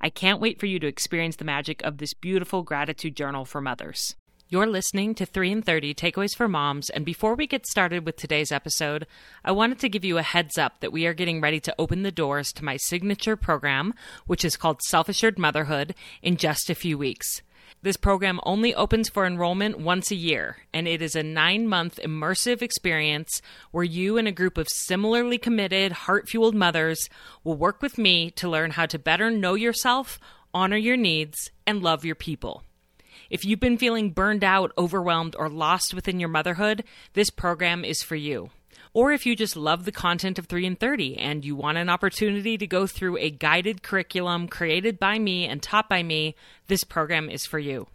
I can't wait for you to experience the magic of this beautiful gratitude journal for mothers. You're listening to 3 and 30 Takeaways for Moms, and before we get started with today's episode, I wanted to give you a heads up that we are getting ready to open the doors to my signature program, which is called Self Assured Motherhood, in just a few weeks. This program only opens for enrollment once a year, and it is a nine month immersive experience where you and a group of similarly committed, heart fueled mothers will work with me to learn how to better know yourself, honor your needs, and love your people. If you've been feeling burned out, overwhelmed, or lost within your motherhood, this program is for you. Or if you just love the content of 3 and 30 and you want an opportunity to go through a guided curriculum created by me and taught by me, this program is for you.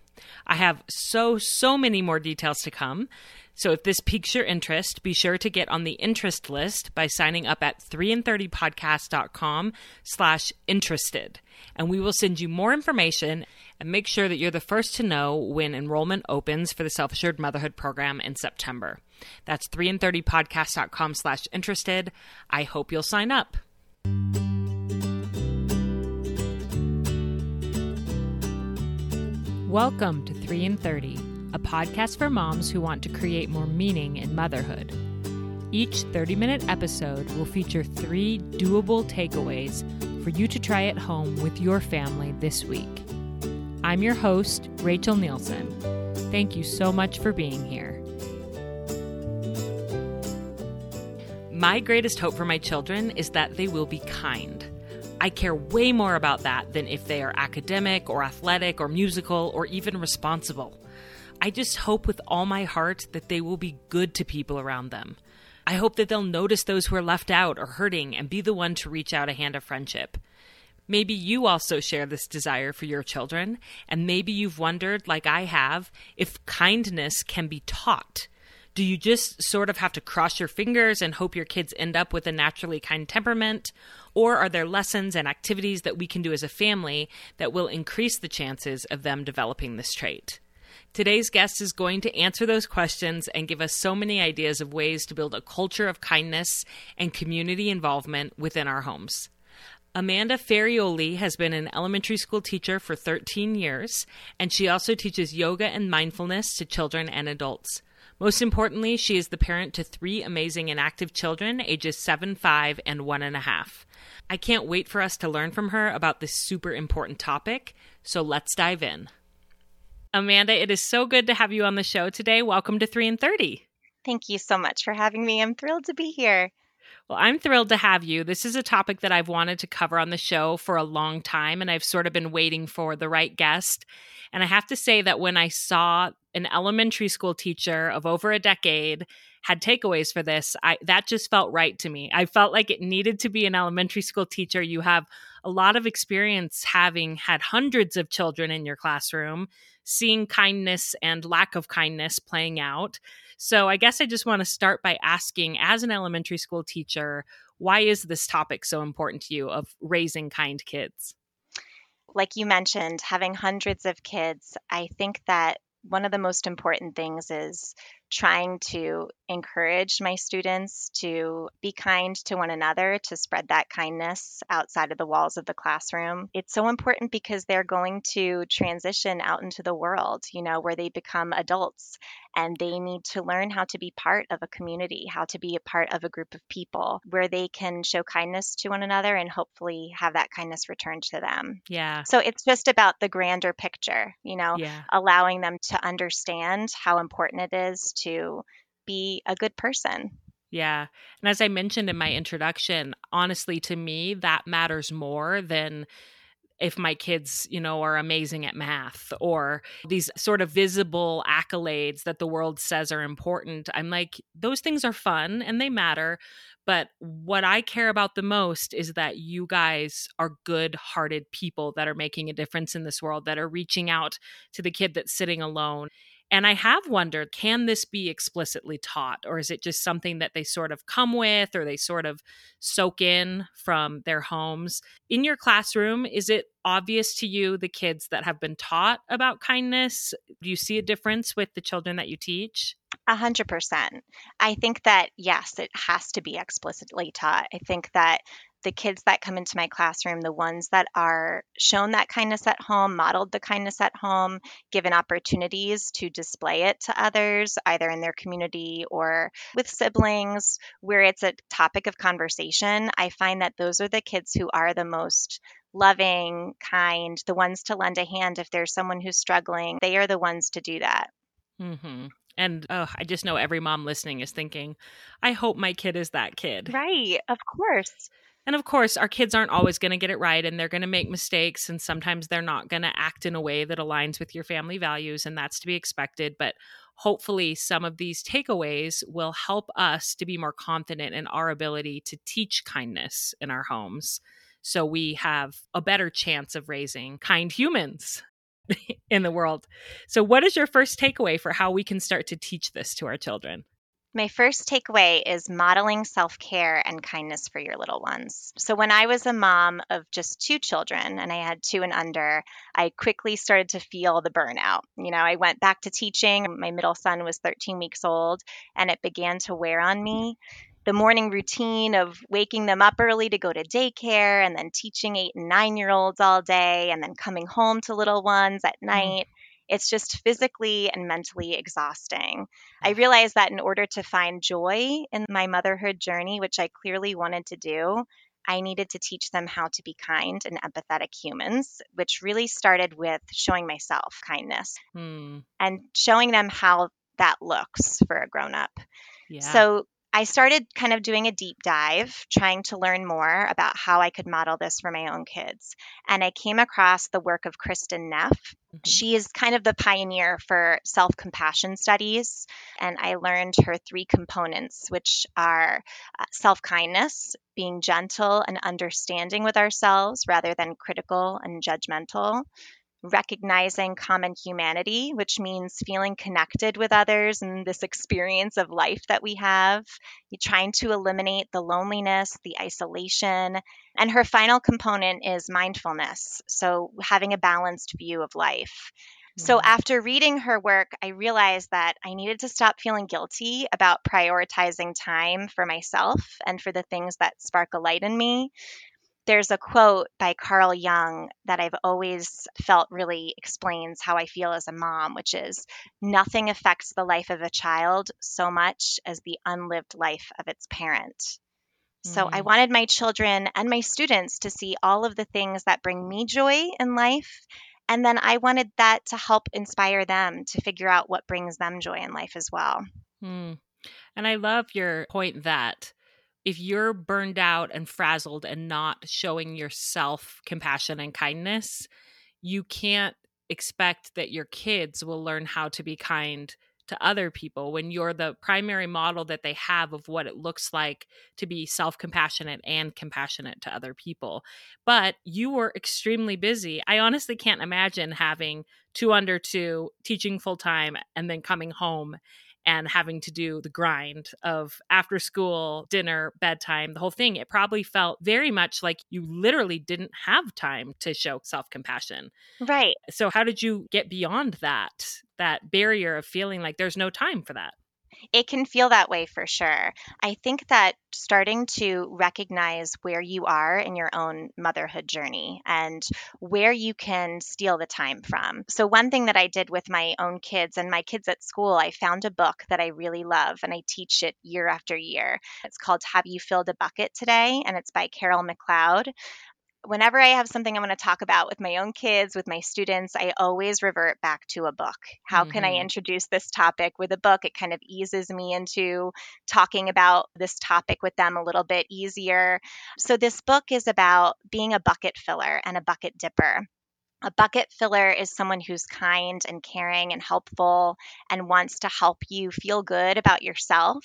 I have so, so many more details to come. So if this piques your interest, be sure to get on the interest list by signing up at 3and30podcast.com slash interested. And we will send you more information and make sure that you're the first to know when enrollment opens for the Self Assured Motherhood program in September. That's 3and30podcast.com slash interested. I hope you'll sign up. Welcome to 3 and 30, a podcast for moms who want to create more meaning in motherhood. Each 30 minute episode will feature three doable takeaways for you to try at home with your family this week. I'm your host, Rachel Nielsen. Thank you so much for being here. My greatest hope for my children is that they will be kind. I care way more about that than if they are academic or athletic or musical or even responsible. I just hope with all my heart that they will be good to people around them. I hope that they'll notice those who are left out or hurting and be the one to reach out a hand of friendship. Maybe you also share this desire for your children, and maybe you've wondered, like I have, if kindness can be taught. Do you just sort of have to cross your fingers and hope your kids end up with a naturally kind temperament? Or are there lessons and activities that we can do as a family that will increase the chances of them developing this trait? Today's guest is going to answer those questions and give us so many ideas of ways to build a culture of kindness and community involvement within our homes. Amanda Ferrioli has been an elementary school teacher for 13 years, and she also teaches yoga and mindfulness to children and adults. Most importantly, she is the parent to three amazing and active children, ages 7, 5, and 1.5. I can't wait for us to learn from her about this super important topic, so let's dive in. Amanda, it is so good to have you on the show today. Welcome to 3 and 30. Thank you so much for having me. I'm thrilled to be here. Well, I'm thrilled to have you. This is a topic that I've wanted to cover on the show for a long time, and I've sort of been waiting for the right guest. And I have to say that when I saw an elementary school teacher of over a decade had takeaways for this, I that just felt right to me. I felt like it needed to be an elementary school teacher. You have a lot of experience having had hundreds of children in your classroom, seeing kindness and lack of kindness playing out. So I guess I just want to start by asking as an elementary school teacher, why is this topic so important to you of raising kind kids? Like you mentioned, having hundreds of kids, I think that one of the most important things is trying to encourage my students to be kind to one another, to spread that kindness outside of the walls of the classroom. It's so important because they're going to transition out into the world, you know, where they become adults and they need to learn how to be part of a community, how to be a part of a group of people where they can show kindness to one another and hopefully have that kindness returned to them. Yeah. So it's just about the grander picture, you know, Yeah. allowing them to understand how important it is to be a good person. Yeah. And as I mentioned in my introduction, honestly, to me, that matters more than if my kids, you know, are amazing at math or these sort of visible accolades that the world says are important. I'm like, those things are fun and they matter. But what I care about the most is that you guys are good hearted people that are making a difference in this world, that are reaching out to the kid that's sitting alone. And I have wondered can this be explicitly taught, or is it just something that they sort of come with or they sort of soak in from their homes? In your classroom, is it obvious to you the kids that have been taught about kindness? Do you see a difference with the children that you teach? A hundred percent. I think that, yes, it has to be explicitly taught. I think that the kids that come into my classroom, the ones that are shown that kindness at home, modeled the kindness at home, given opportunities to display it to others, either in their community or with siblings, where it's a topic of conversation, I find that those are the kids who are the most loving, kind, the ones to lend a hand if there's someone who's struggling. They are the ones to do that. Mm-hmm. And oh, I just know every mom listening is thinking, I hope my kid is that kid. Right, of course. And of course, our kids aren't always going to get it right and they're going to make mistakes. And sometimes they're not going to act in a way that aligns with your family values. And that's to be expected. But hopefully, some of these takeaways will help us to be more confident in our ability to teach kindness in our homes. So we have a better chance of raising kind humans in the world. So, what is your first takeaway for how we can start to teach this to our children? My first takeaway is modeling self care and kindness for your little ones. So, when I was a mom of just two children and I had two and under, I quickly started to feel the burnout. You know, I went back to teaching. My middle son was 13 weeks old and it began to wear on me the morning routine of waking them up early to go to daycare and then teaching eight and nine year olds all day and then coming home to little ones at night. Mm. It's just physically and mentally exhausting. I realized that in order to find joy in my motherhood journey, which I clearly wanted to do, I needed to teach them how to be kind and empathetic humans, which really started with showing myself kindness mm. and showing them how that looks for a grown up. Yeah. So I started kind of doing a deep dive, trying to learn more about how I could model this for my own kids. And I came across the work of Kristin Neff. Mm-hmm. She is kind of the pioneer for self compassion studies. And I learned her three components, which are uh, self kindness, being gentle and understanding with ourselves rather than critical and judgmental recognizing common humanity, which means feeling connected with others and this experience of life that we have, You're trying to eliminate the loneliness, the isolation. And her final component is mindfulness, so having a balanced view of life. So, mm-hmm. after reading her work, I realized that I needed to stop feeling guilty about prioritizing time for myself and for the things that spark a light in me there's a quote by Carl Jung that I've always felt really explains how I feel as a mom, which is nothing affects the life of a child so much as the unlived life of its parent. So I mm. wanted my children and my students to see all of the things that bring me joy in life. And then I wanted that to help inspire them to figure out what brings them joy in life as well. Mm. And I love your point that if you're burned out and frazzled and not showing yourself compassion and kindness, you can't expect that your kids will learn how to be kind to other people when you're the primary model that they have of what it looks like to be self compassionate and compassionate to other people. But you were extremely busy. I honestly can't imagine having two under two, teaching full time, and then coming home and having to do the grind of after school, dinner, bedtime, the whole thing, it probably felt very much like you literally didn't have time to show self compassion. Right. So, how did you get beyond that, that barrier of feeling like there's no time for that? It can feel that way for sure. I think that starting to recognize where you are in your own motherhood journey and where you can steal the time from. So, one thing that I did with my own kids and my kids at school, I found a book that I really love and I teach it year after year. It's called Have You Filled a Bucket Today? and it's by Carol McCloud whenever I have something I'm going to talk about with my own kids, with my students, I always revert back to a book. How mm-hmm. can I mm-hmm. introduce this topic with a book? It kind of eases me into talking about this topic with them a little bit easier. So, this book is about being a bucket filler and a bucket dipper. A bucket filler is someone who's kind and caring and helpful and wants to help you feel good about yourself.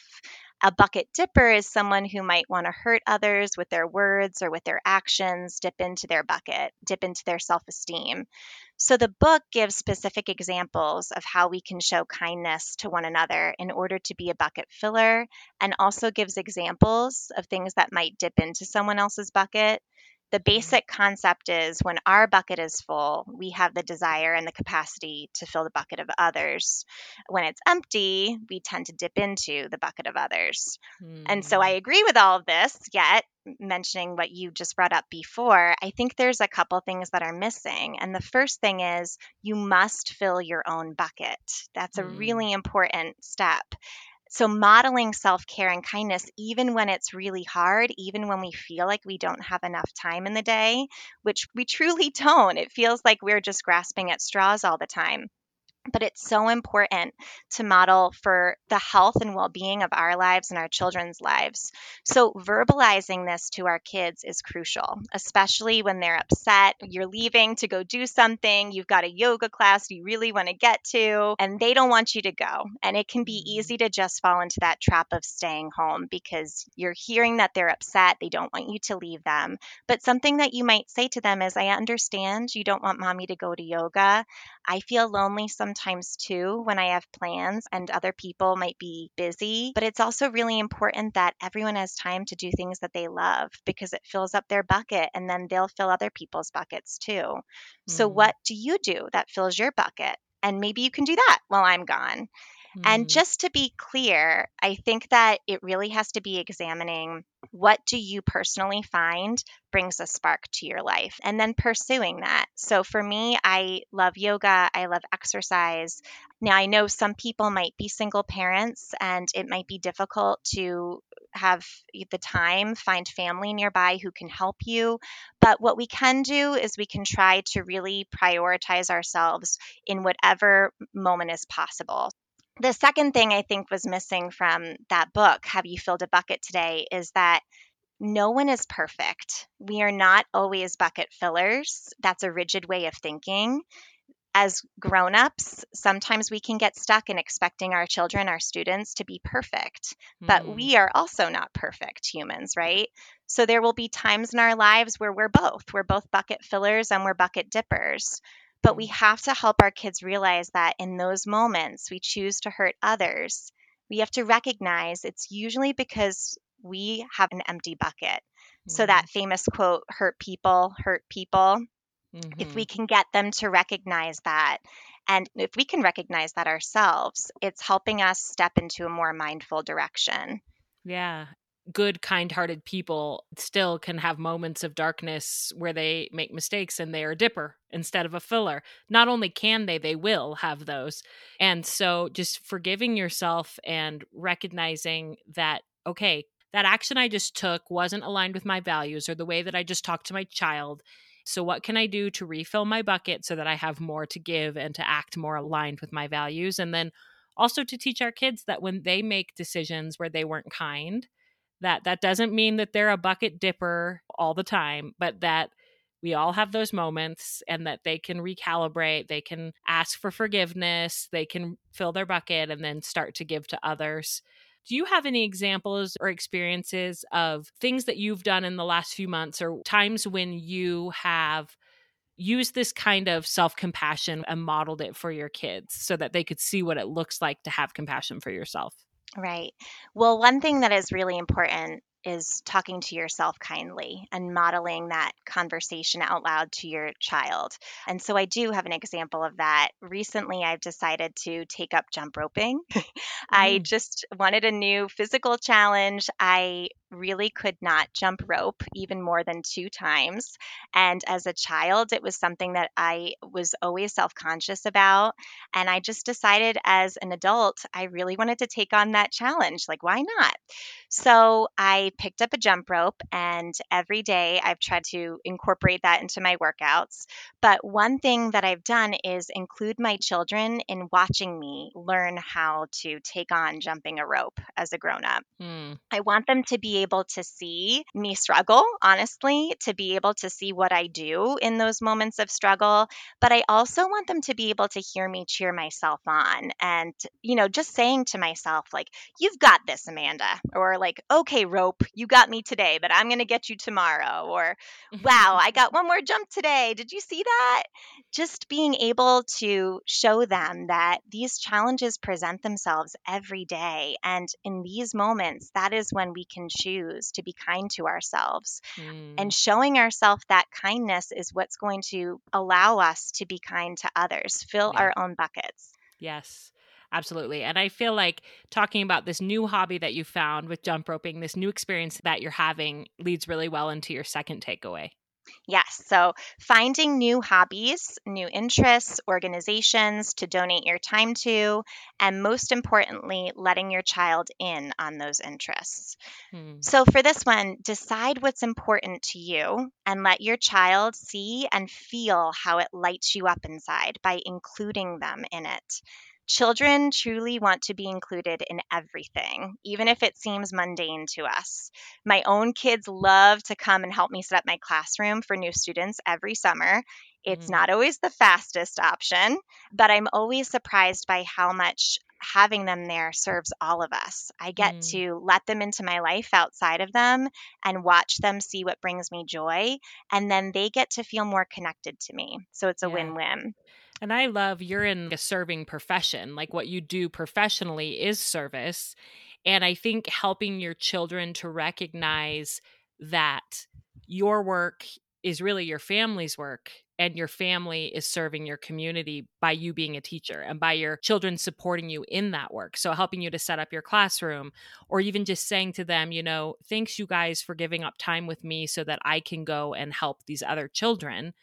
A bucket dipper is someone who might want to hurt others with their words or with their actions, dip into their bucket, dip into their self esteem. So the book gives specific examples of how we can show kindness to one another in order to be a bucket filler, and also gives examples of things that might dip into someone else's bucket the basic concept is when our bucket is full, we have the desire and the capacity to fill the bucket of others. When it's empty, we tend to dip into the bucket of others. Mm. And so I hmm. agree with all of this, yet mentioning what you just brought up before, I think there's a couple things that are missing. And the first thing is you must fill your own bucket. That's a mm. really important step. So, modeling self care and kindness, even when it's really hard, even when we feel like we don't have enough time in the day, which we truly don't, it feels like we're just grasping at straws all the time but it's so important to model for the health and well-being of our lives and our children's lives. So verbalizing this to our kids is crucial especially when they're upset you're leaving to go do something you've got a yoga class you really want to get to and they don't want you to go. And it can be mm-hmm. easy to just fall into that trap of staying home because you're hearing that they're upset they don't want you to leave them. But something that you might say to them is i understand you don't want mommy to go to yoga. I feel lonely sometimes sometimes too when I have plans and other people might be busy. But it's also really important that everyone has time to do things that they love because it fills up their bucket and then they'll fill other people's buckets too. Mm. So, what do you do that fills your bucket? And maybe you can do that while I'm gone. And mm. just to be clear, I think that it really has to be examining what do you personally find brings a spark to your life and then pursuing that. So for me, I love yoga, I love exercise. Now, I know some people might be single parents and it might be difficult to have the time, find family nearby who can help you. But what we can do is we can try to really prioritize ourselves in whatever moment is possible the second thing I think was missing from that book, Have You Filled a Bucket Today, is that no one is perfect. We are not always bucket fillers. That's a rigid way of thinking. As grown-ups, sometimes we can get stuck in expecting our children, our students to be perfect. Mm. But we are also not perfect humans, right? So there will be times in our lives where we're both. We're both bucket fillers and we're bucket dippers. But we have to help our kids realize that in those moments we choose to hurt others, we have to recognize it's usually because we have an empty bucket. Mm-hmm. So, that famous quote, hurt people, hurt people. Mm-hmm. If we mm-hmm. can get them to recognize that, and if we can recognize that ourselves, it's helping us step into a more mindful direction. Yeah good kind-hearted people still can have moments of darkness where they make mistakes and they are a dipper instead of a filler. Not only can they they will have those. And so just forgiving yourself and recognizing that okay that action i just took wasn't aligned with my values or the way that i just talked to my child. So what can i do to refill my bucket so that i have more to give and to act more aligned with my values? And then also to teach our kids that when they make decisions where they weren't kind that that doesn't mean that they're a bucket dipper all the time but that we all have those moments and that they can recalibrate they can ask for forgiveness they can fill their bucket and then start to give to others do you have any examples or experiences of things that you've done in the last few months or times when you have used this kind of self compassion and modeled it for your kids so that they could see what it looks like to have compassion for yourself? Right. Well, one thing that is really important is talking to yourself kindly and modeling that conversation out loud to your child. And so I do have an example of that. Recently, I've decided to take up jump roping. I mm. just wanted a new physical challenge. I really could not jump rope even more than two times. And as a child, it was something that I was always self conscious about. And I just decided as an adult, I really wanted to take on that challenge. Like, why not? So I picked up a jump rope, and every day I've tried to incorporate that into my workouts. But one thing that I've done is include my children in watching me learn how to take on jumping a rope as a grown up. Mm. I want them to be able to see me struggle, honestly, to be able to see what I do in those moments of struggle. But I also want them to be able to hear me cheer myself on and, you know, just saying to myself, like, you've got this, Amanda, or like, okay, rope, you got me today, but I'm going to get you tomorrow, or wow, I got one more jump today. Did you see that? Just being able to show them that these challenges present themselves every day. And in these moments, that is when we can choose to be kind to ourselves. Mm. And showing ourselves that kindness is what's going to allow us to be kind to others, fill yeah. our own buckets. Yes. Absolutely. And I feel like talking about this new hobby that you found with jump roping, this new experience that you're having leads really well into your second takeaway. Yes. So finding new hobbies, new interests, organizations to donate your time to, and most importantly, letting your child in on those interests. Hmm. So for this one, decide what's important to you and let your child see and feel how it lights you up inside by including them in it. Children truly want to be included in everything, even if it seems mundane to us. My own kids love to come and help me set up my classroom for new students every summer. It's mm. not always the fastest option, but I'm always surprised by how much having them there serves all of us. I get mm. to let them into my life outside of them and watch them see what brings me joy. And then they get to feel more connected to me. So it's a yeah. win win. And I love you're in a serving profession. Like what you do professionally is service. And I think helping your children to recognize that your work is really your family's work and your family is serving your community by you being a teacher and by your children supporting you in that work. So, helping you to set up your classroom, or even just saying to them, you know, thanks you guys for giving up time with me so that I can go and help these other children.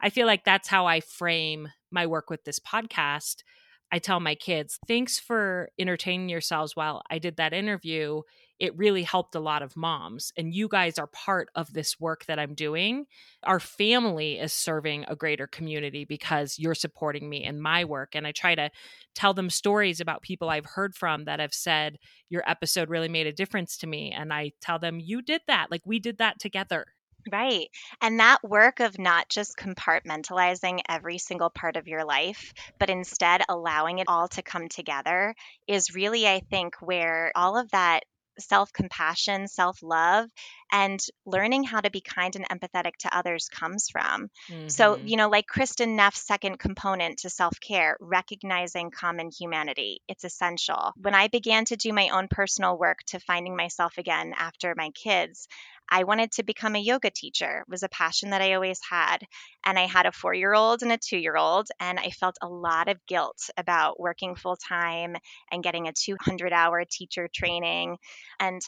I feel like that's how I frame my work with this podcast. I tell my kids, thanks for entertaining yourselves while I did that interview. It really helped a lot of moms. And you guys are part of this work that I'm doing. Our family is serving a greater community because you're supporting me in my work. And I try to tell them stories about people I've heard from that have said, Your episode really made a difference to me. And I tell them, You did that. Like we did that together. Right. And that work of not just compartmentalizing every single part of your life, but instead allowing it all to come together is really, I think, where all of that self compassion, self love, and learning how to be kind and empathetic to others comes from. Mm-hmm. So, you know, like Kristin Neff's second component to self care, recognizing common humanity, it's essential. When I began to do my own personal work to finding myself again after my kids, I wanted to become a yoga teacher. It was a passion that I always had. And I had a four year old and a two year old, and I felt a lot of guilt about working full time and getting a 200 hour teacher training. And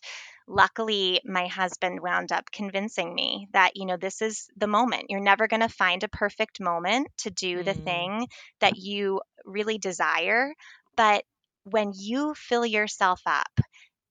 luckily, my husband wound up convincing me that, you know, this is the moment. You're never going to find a perfect moment to do mm. the thing that you really desire. But when you fill yourself up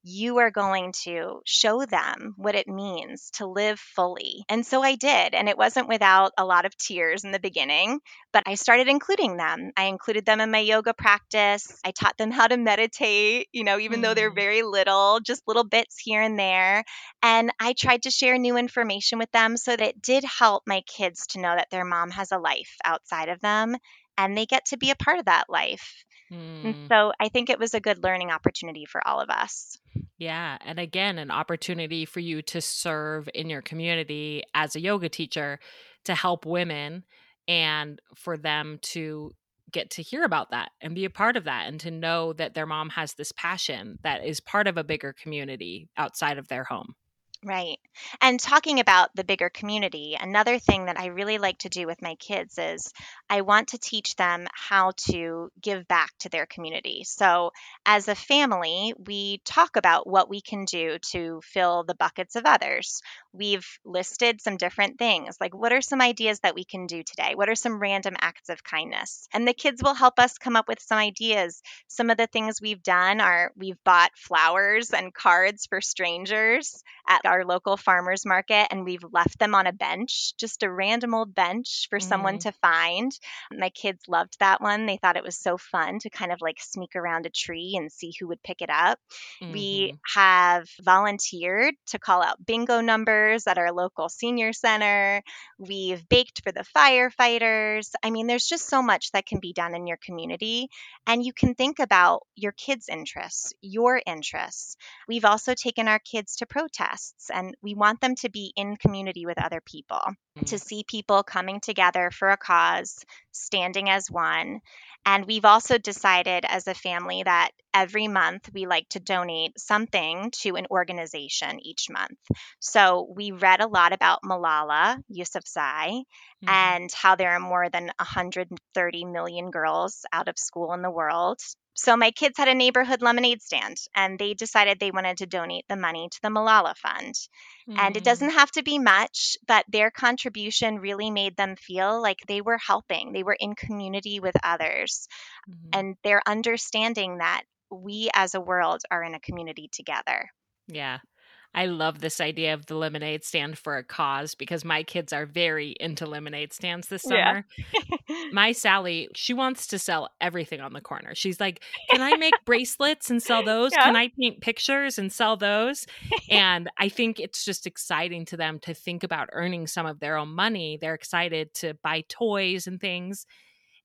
you are going to show them what it means to live fully. And so I did. And it wasn't without a lot of tears in the beginning, but I started including them. I included them in my yoga practice. I taught them how to meditate, you know, even mm. though they're mm. very little, just little bits here and there. And I tried to share new information with them so that it did help my kids to know that their mom has a life outside of them and they get to be a part of that life. And hmm. so I think it was a good learning opportunity for all of us. Yeah. And again, an opportunity for you to serve in your community as a yoga teacher to help women and for them to get to hear about that and be a part of that and to know that their mom has this passion that is part of a bigger community outside of their home. Right. And talking about the bigger community, another thing that I really like to do with my kids is I want to teach them how to give back to their community. So, as a family, we talk about what we can do to fill the buckets of others. We've listed some different things, like what are some ideas that we can do today? What are some random acts of kindness? And the kids will help us come up with some ideas. Some of the things we've done are we've bought flowers and cards for strangers at our local farmers market and we've left them on a bench, just a random old bench for mm-hmm. someone to find. My kids loved that one. They thought it was so fun to kind of like sneak around a tree and see who would pick it up. Mm-hmm. We have volunteered to call out bingo numbers at our local senior center. We've baked for the firefighters. I mean, there's just so much that can be done in your community. And you can think about your kids' interests, your interests. We've also taken our kids to protests and we want them to be in community with other people, mm-hmm. to see people coming together for a cause, standing as one. And we've also decided as a family that every month we like to donate something to an organization each month. So we read a lot about Malala Yousafzai mm-hmm. and how there are more than 130 million girls out of school in the world. So my kids had a neighborhood lemonade stand and they decided they wanted to donate the money to the Malala Fund. Mm. And it mm. doesn't have to be much, but their contribution really made them feel like they were helping. They were in community with others. Mm-hmm. And they're understanding that we as a world are in a community together. Yeah. I love this idea of the lemonade stand for a cause because my kids are very into lemonade stands this summer. Yeah. my Sally, she wants to sell everything on the corner. She's like, Can I make bracelets and sell those? Yeah. Can I paint pictures and sell those? and I think it's just exciting to them to think about earning some of their own money. They're excited to buy toys and things.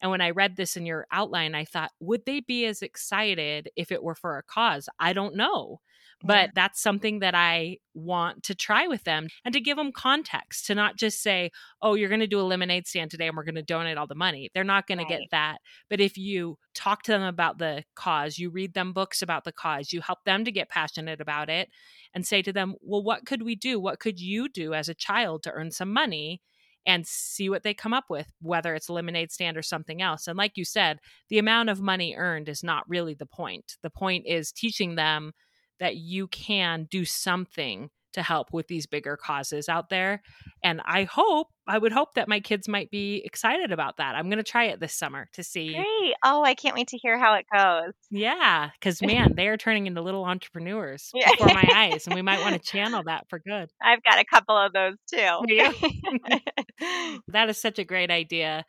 And when I read this in your outline, I thought, would they be as excited if it were for a cause? I don't know. But that's something that I want to try with them and to give them context to not just say, oh, you're going to do a lemonade stand today and we're going to donate all the money. They're not going right. to get that. But if you talk to them about the cause, you read them books about the cause, you help them to get passionate about it and say to them, well, what could we do? What could you do as a child to earn some money? And see what they come up with, whether it's lemonade stand or something else. And like you said, the amount of money earned is not really the point. The point is teaching them that you can do something to help with these bigger causes out there. And I hope, I would hope that my kids might be excited about that. I'm going to try it this summer to see. Great. Oh, I can't wait to hear how it goes. Yeah. Cause man, they are turning into little entrepreneurs yeah. before my eyes. And we might want to channel that for good. I've got a couple of those too. that is such a great idea.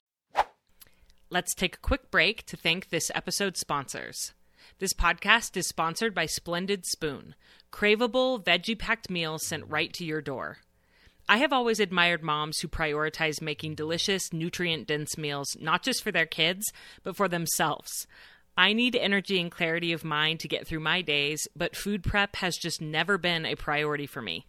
Let's take a quick break to thank this episode's sponsors. This podcast is sponsored by Splendid Spoon, craveable, veggie packed meals sent right to your door. I have always admired moms who prioritize making delicious, nutrient dense meals, not just for their kids, but for themselves. I need energy and clarity of mind to get through my days, but food prep has just never been a priority for me.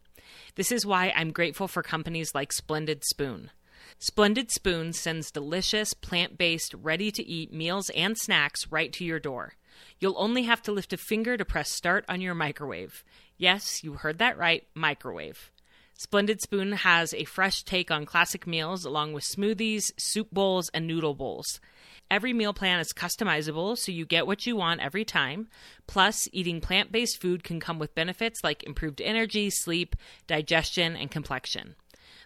This is why I'm grateful for companies like Splendid Spoon. Splendid Spoon sends delicious, plant based, ready to eat meals and snacks right to your door. You'll only have to lift a finger to press start on your microwave. Yes, you heard that right microwave. Splendid Spoon has a fresh take on classic meals along with smoothies, soup bowls, and noodle bowls. Every meal plan is customizable so you get what you want every time. Plus, eating plant based food can come with benefits like improved energy, sleep, digestion, and complexion.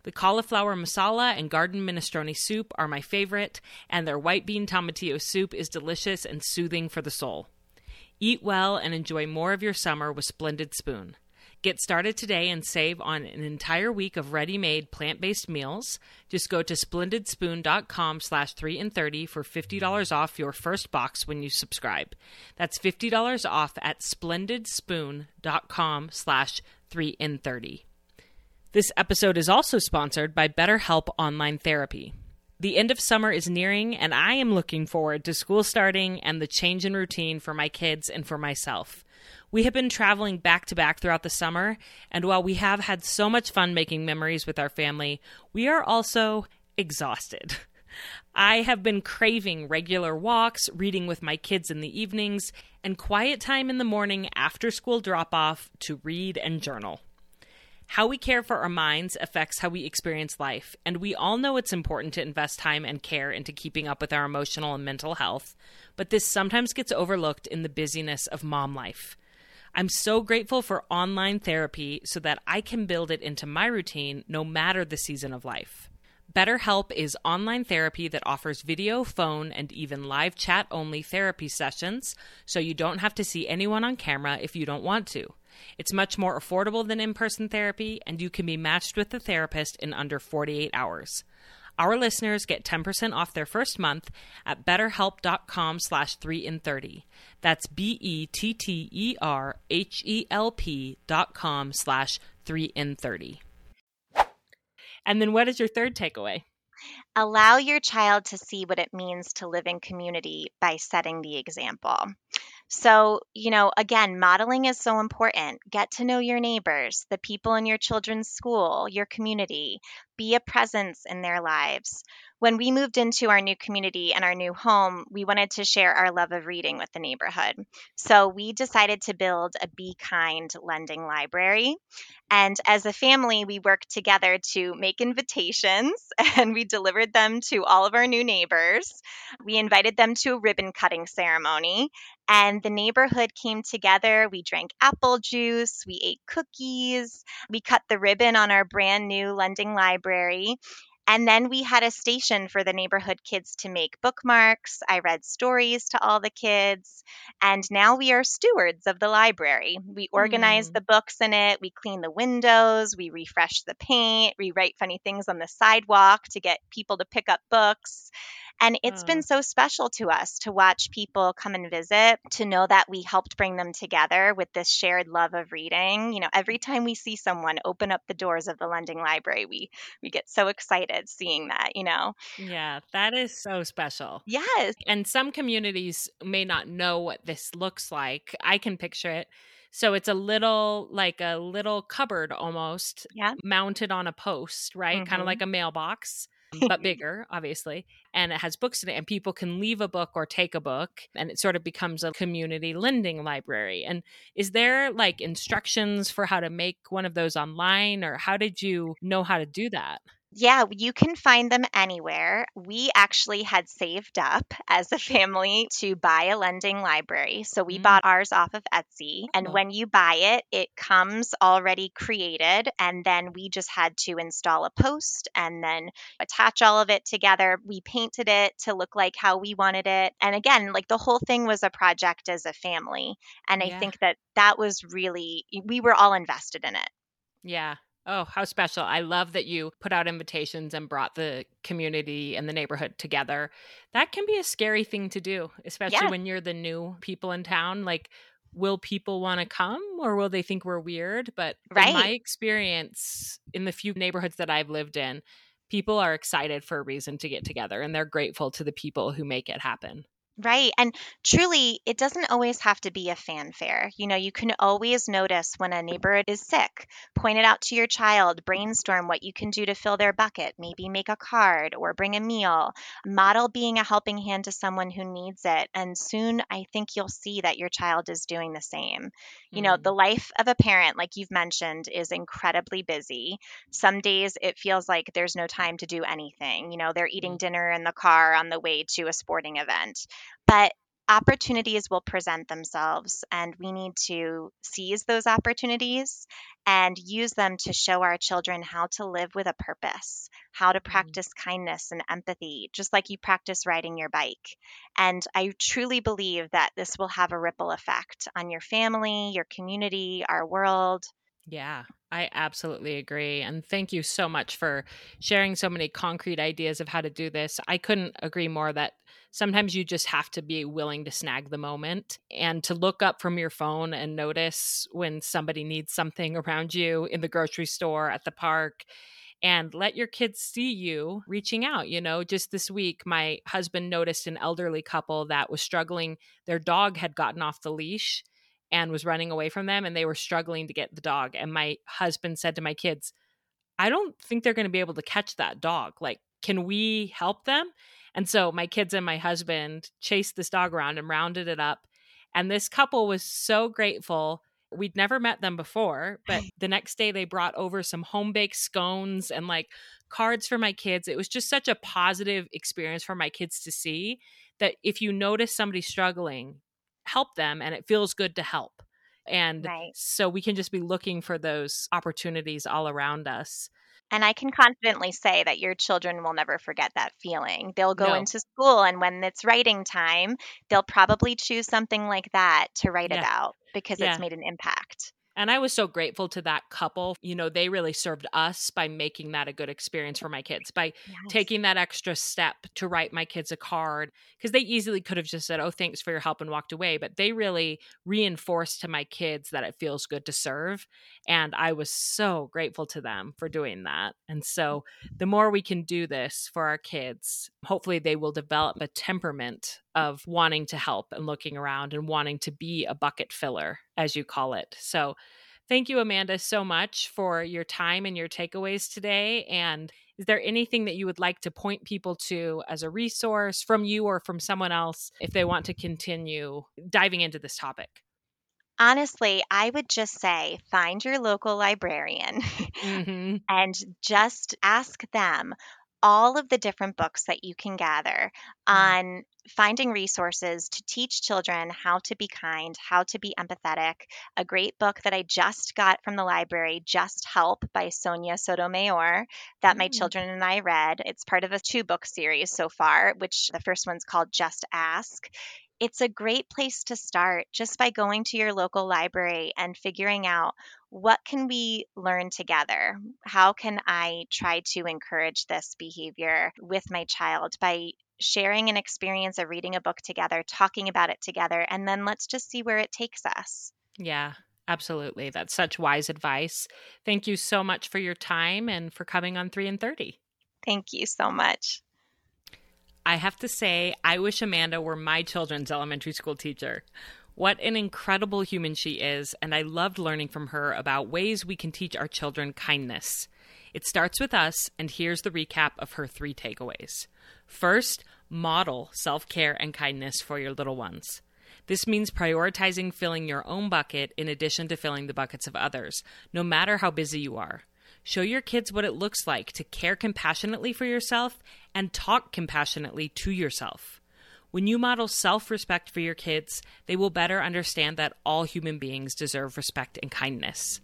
The cauliflower masala and garden minestrone soup are my favorite, and their white bean tomatillo soup is delicious and soothing for the soul. Eat well and enjoy more of your summer with Splendid Spoon. Get started today and save on an entire week of ready-made plant-based meals. Just go to splendidspoon.com slash 3 and 30 for $50 off your first box when you subscribe. That's $50 off at splendidspoon.com slash 3 and 30. This episode is also sponsored by BetterHelp Online Therapy. The end of summer is nearing, and I am looking forward to school starting and the change in routine for my kids and for myself. We have been traveling back to back throughout the summer, and while we have had so much fun making memories with our family, we are also exhausted. I have been craving regular walks, reading with my kids in the evenings, and quiet time in the morning after school drop off to read and journal. How we care for our minds affects how we experience life, and we all know it's important to invest time and care into keeping up with our emotional and mental health, but this sometimes gets overlooked in the busyness of mom life. I'm so grateful for online therapy so that I can build it into my routine no matter the season of life. BetterHelp is online therapy that offers video, phone, and even live chat only therapy sessions, so you don't have to see anyone on camera if you don't want to. It's much more affordable than in person therapy, and you can be matched with a therapist in under 48 hours. Our listeners get 10% off their first month at betterhelp.com slash 3 in 30. That's B-E-T-T-E-R-H-E-L-P dot com slash 3 in 30. And then what is your third takeaway? Allow your child to see what it means to live in community by setting the example. So, you know, again, modeling is so important. Get to know your neighbors, the people in your children's school, your community, be a presence in their lives when we moved into our new community and our new home, we wanted to share our love of reading with the neighborhood. So we decided to build a Be Kind lending library. And as a family, we worked together to make invitations and we delivered them to all of our new neighbors. We invited them to a ribbon cutting ceremony and the neighborhood came together. We drank apple juice, we ate cookies, we cut the ribbon on our brand new lending library, and then we had a station for the neighborhood kids to make bookmarks. I read stories to all the kids. And now we are stewards of the library. We organize mm. the books in it, we clean the windows, we refresh the paint, we write funny things on the sidewalk to get people to pick up books. And it's been so special to us to watch people come and visit, to know that we helped bring them together with this shared love of reading. You know, every time we see someone open up the doors of the lending library, we we get so excited seeing that, you know. Yeah, that is so special. Yes. And some communities may not know what this looks like. I can picture it. So it's a little like a little cupboard almost yeah. mounted on a post, right? Mm-hmm. Kind of like a mailbox but bigger, obviously. And it has books in it, and people can leave a book or take a book, and it sort of becomes a community lending library. And is there like instructions for how to make one of those online, or how did you know how to do that? Yeah, you can find them anywhere. We actually had saved up as a family to buy a lending library. So we mm. bought ours off of Etsy. And oh. when you buy it, it comes already created. And then we just had to install a post and then attach all of it together. We painted it to look like how we wanted it. And again, like the whole thing was a project as a family. And yeah. I think that that was really, we were all invested in it. Yeah, Oh, how special. I love that you put out invitations and brought the community and the neighborhood together. That can be a scary thing to do, especially yeah. when you're the new people in town. Like, will people want to come or will they think we're weird? But right. in my experience in the few neighborhoods that I've lived in, people are excited for a reason to get together and they're grateful to the people who make it happen. Right. And truly, it doesn't always have to be a fanfare. You know, you can always notice when a neighbor is sick, point it out to your child, brainstorm what you can do to fill their bucket, maybe make a card or bring a meal, model being a helping hand to someone who needs it. And soon I think you'll see that your child is doing the same. You know, the mm. life of a parent, like you've mentioned, is incredibly busy. Some days it feels like there's no time to do anything. You know, they're eating mm. dinner in the car on the way to a sporting event. But opportunities will present themselves, and we need to seize those opportunities and use them to show our children how to live with a purpose, how to mm-hmm. practice mm-hmm. kindness and empathy, just like you practice riding your bike. And I truly believe that this will have a ripple effect on your family, your community, our world. Yeah, I absolutely agree. And thank you so much for sharing so many concrete ideas of how to do this. I couldn't agree more that sometimes you just have to be willing to snag the moment and to look up from your phone and notice when somebody needs something around you in the grocery store, at the park and let your kids see you reaching out. You know, just this week, my husband noticed an elderly couple that was struggling. Their dog had gotten off the leash and was running away from them, and they were struggling to get the dog. And my husband said to my kids, I don't think they're going to be able to catch that dog. Like, can we help them? And so my kids and my husband chased this dog around and rounded it up. And this couple was so grateful We'd never met them before, but the next day they brought over some home baked scones and like cards for my kids. It was just such a positive experience for my kids to see that if you notice somebody struggling, help them and it feels good to help. And right. so we can just be looking for those opportunities all around us. And I can confidently say that your children will never forget that feeling. They'll go no. into school, and when it's writing time, they'll probably choose something like that to write yeah. about because yeah. it's made an impact. And I was so grateful to that couple. You know, they really served us by making that a good experience for my kids, by yes. taking that extra step to write my kids a card. Because they easily could have just said, Oh, thanks for your help and walked away. But they really reinforced to my kids that it feels good to serve. And I was so grateful to them for doing that. And so the more we can do this for our kids, hopefully they will develop a temperament of wanting to help and looking around and wanting to be a bucket filler, as you call it. So, thank you, Amanda, so much for your time and your takeaways today. And is there anything that you would like to point people to as a resource from you or from someone else if they want to continue diving into this topic? Honestly, I would just say find your local librarian mm-hmm. and just ask them all of the different books that you can gather mm. on finding resources to teach children how to be kind, how to be empathetic. A great book that I just got from the library, Just Help by Sonia Sotomayor, that my mm. children and I read. It's part of a two book series so far, which the first one's called Just Ask it's a great place to start just by going to your local library and figuring out what can we learn together? How can i try to encourage this behavior with my child by sharing an experience of reading a book together talking about it together and then let's just see where it takes us? Yeah absolutely that's such wise advice. Thank you so much for your time and for coming on 3 and 30 thank you so much. I have to say, I wish Amanda were my children's elementary school teacher. What an incredible human she is, and I loved learning from her about ways we can teach our children kindness. It starts with us, and here's the recap of her three takeaways. First, model self care and kindness for your little ones. This means prioritizing filling your own bucket in addition to filling the buckets of others, no matter how busy you are. Show your kids what it looks like to care compassionately for yourself and talk compassionately to yourself. When you model self respect for your kids, they will better understand that all human beings deserve respect and kindness.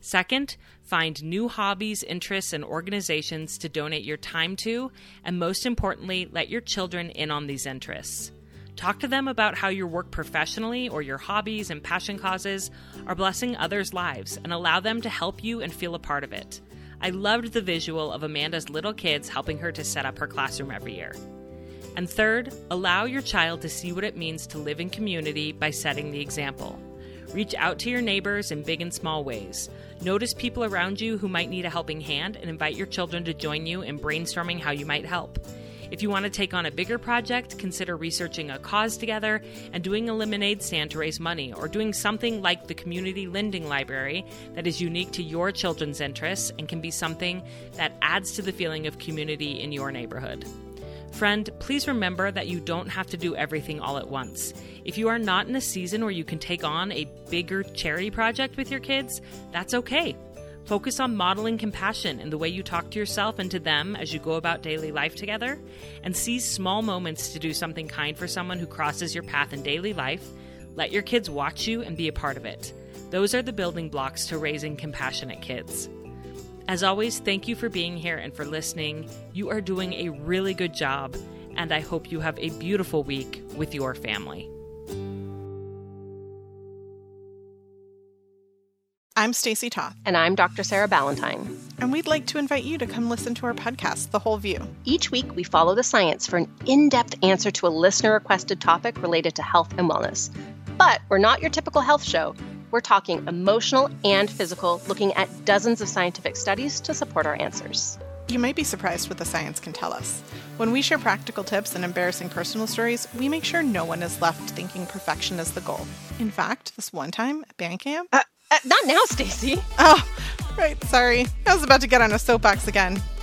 Second, find new hobbies, interests, and organizations to donate your time to, and most importantly, let your children in on these interests. Talk to them about how your work professionally or your hobbies and passion causes are blessing others' lives and allow them to help you and feel a part of it. I loved the visual of Amanda's little kids helping her to set up her classroom every year. And third, allow your child to see what it means to live in community by setting the example. Reach out to your neighbors in big and small ways. Notice people around you who might need a helping hand and invite your children to join you in brainstorming how you might help. If you want to take on a bigger project, consider researching a cause together and doing a lemonade stand to raise money, or doing something like the Community Lending Library that is unique to your children's interests and can be something that adds to the feeling of community in your neighborhood. Friend, please remember that you don't have to do everything all at once. If you are not in a season where you can take on a bigger charity project with your kids, that's okay. Focus on modeling compassion in the way you talk to yourself and to them as you go about daily life together, and seize small moments to do something kind for someone who crosses your path in daily life. Let your kids watch you and be a part of it. Those are the building blocks to raising compassionate kids. As always, thank you for being here and for listening. You are doing a really good job, and I hope you have a beautiful week with your family. I'm Stacy Toth. And I'm Dr. Sarah Ballantyne. And we'd like to invite you to come listen to our podcast, The Whole View. Each week, we follow the science for an in depth answer to a listener requested topic related to health and wellness. But we're not your typical health show. We're talking emotional and physical, looking at dozens of scientific studies to support our answers. You might be surprised what the science can tell us. When we share practical tips and embarrassing personal stories, we make sure no one is left thinking perfection is the goal. In fact, this one time at band camp, uh, uh, not now, Stacy. Oh, right. Sorry. I was about to get on a soapbox again.